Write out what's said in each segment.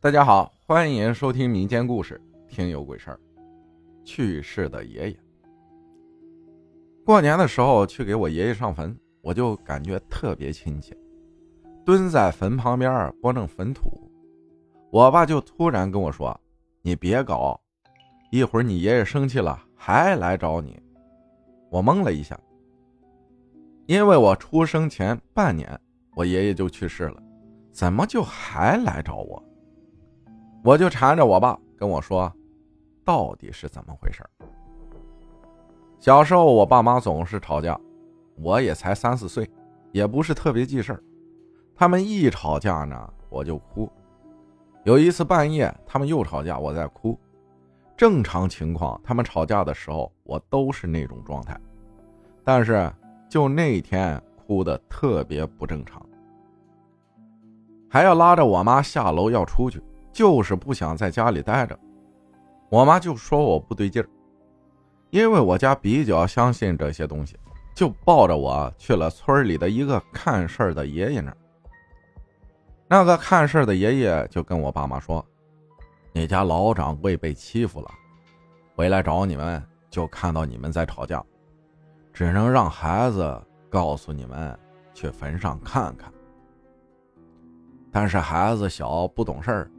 大家好，欢迎收听民间故事，听有鬼事儿。去世的爷爷，过年的时候去给我爷爷上坟，我就感觉特别亲切，蹲在坟旁边拨弄坟土。我爸就突然跟我说：“你别搞，一会儿你爷爷生气了还来找你。”我懵了一下，因为我出生前半年我爷爷就去世了，怎么就还来找我？我就缠着我爸跟我说，到底是怎么回事小时候我爸妈总是吵架，我也才三四岁，也不是特别记事他们一吵架呢，我就哭。有一次半夜，他们又吵架，我在哭。正常情况，他们吵架的时候，我都是那种状态。但是就那天哭的特别不正常，还要拉着我妈下楼要出去。就是不想在家里待着，我妈就说我不对劲儿，因为我家比较相信这些东西，就抱着我去了村里的一个看事儿的爷爷那儿。那个看事儿的爷爷就跟我爸妈说：“你家老掌柜被欺负了，回来找你们，就看到你们在吵架，只能让孩子告诉你们去坟上看看。但是孩子小不懂事儿。”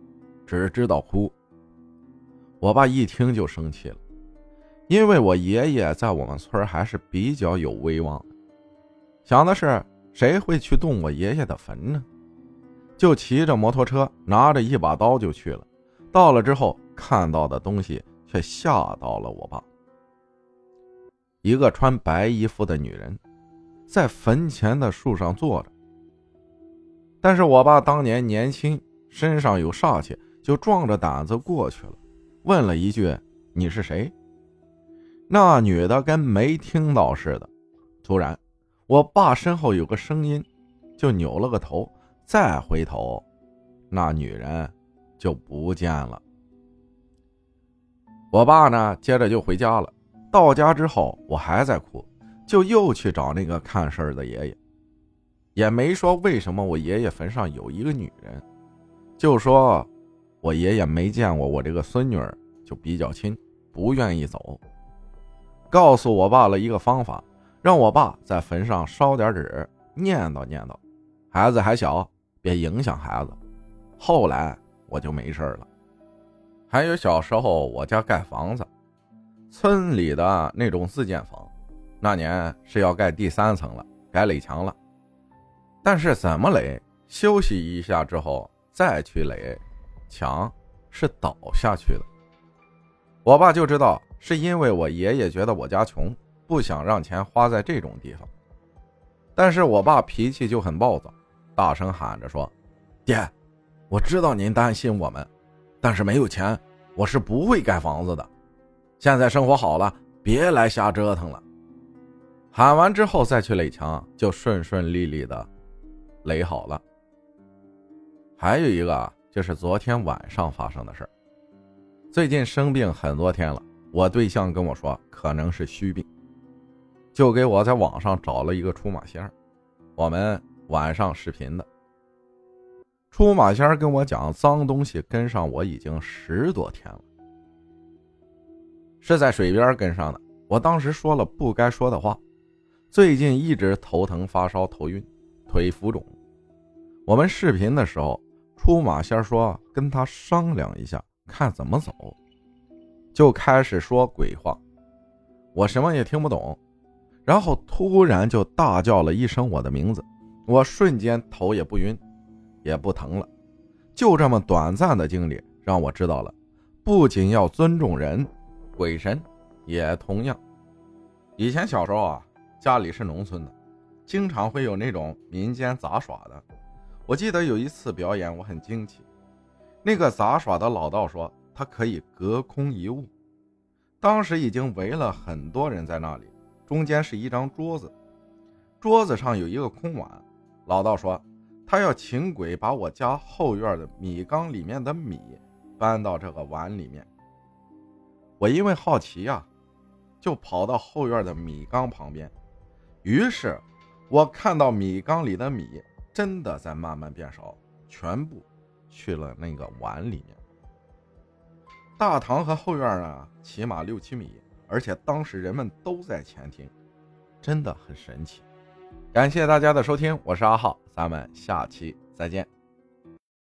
只知道哭。我爸一听就生气了，因为我爷爷在我们村还是比较有威望的。想的是谁会去动我爷爷的坟呢？就骑着摩托车，拿着一把刀就去了。到了之后，看到的东西却吓到了我爸。一个穿白衣服的女人，在坟前的树上坐着。但是我爸当年年轻，身上有煞气。就壮着胆子过去了，问了一句：“你是谁？”那女的跟没听到似的。突然，我爸身后有个声音，就扭了个头，再回头，那女人就不见了。我爸呢，接着就回家了。到家之后，我还在哭，就又去找那个看事儿的爷爷，也没说为什么我爷爷坟上有一个女人，就说。我爷爷没见过我这个孙女儿，就比较亲，不愿意走。告诉我爸了一个方法，让我爸在坟上烧点纸，念叨念叨。孩子还小，别影响孩子。后来我就没事了。还有小时候我家盖房子，村里的那种自建房，那年是要盖第三层了，该垒墙了。但是怎么垒？休息一下之后再去垒。墙是倒下去的，我爸就知道是因为我爷爷觉得我家穷，不想让钱花在这种地方。但是我爸脾气就很暴躁，大声喊着说：“爹，我知道您担心我们，但是没有钱，我是不会盖房子的。现在生活好了，别来瞎折腾了。”喊完之后再去垒墙，就顺顺利利的垒好了。还有一个啊。就是昨天晚上发生的事儿。最近生病很多天了，我对象跟我说可能是虚病，就给我在网上找了一个出马仙儿，我们晚上视频的。出马仙儿跟我讲，脏东西跟上我已经十多天了，是在水边跟上的。我当时说了不该说的话，最近一直头疼、发烧、头晕、腿浮肿。我们视频的时候。出马仙说：“跟他商量一下，看怎么走。”就开始说鬼话，我什么也听不懂。然后突然就大叫了一声我的名字，我瞬间头也不晕，也不疼了。就这么短暂的经历，让我知道了，不仅要尊重人，鬼神也同样。以前小时候啊，家里是农村的，经常会有那种民间杂耍的。我记得有一次表演，我很惊奇。那个杂耍的老道说，他可以隔空移物。当时已经围了很多人在那里，中间是一张桌子，桌子上有一个空碗。老道说，他要请鬼把我家后院的米缸里面的米搬到这个碗里面。我因为好奇呀，就跑到后院的米缸旁边。于是，我看到米缸里的米。真的在慢慢变少，全部去了那个碗里面。大堂和后院呢，起码六七米，而且当时人们都在前厅，真的很神奇。感谢大家的收听，我是阿浩，咱们下期再见。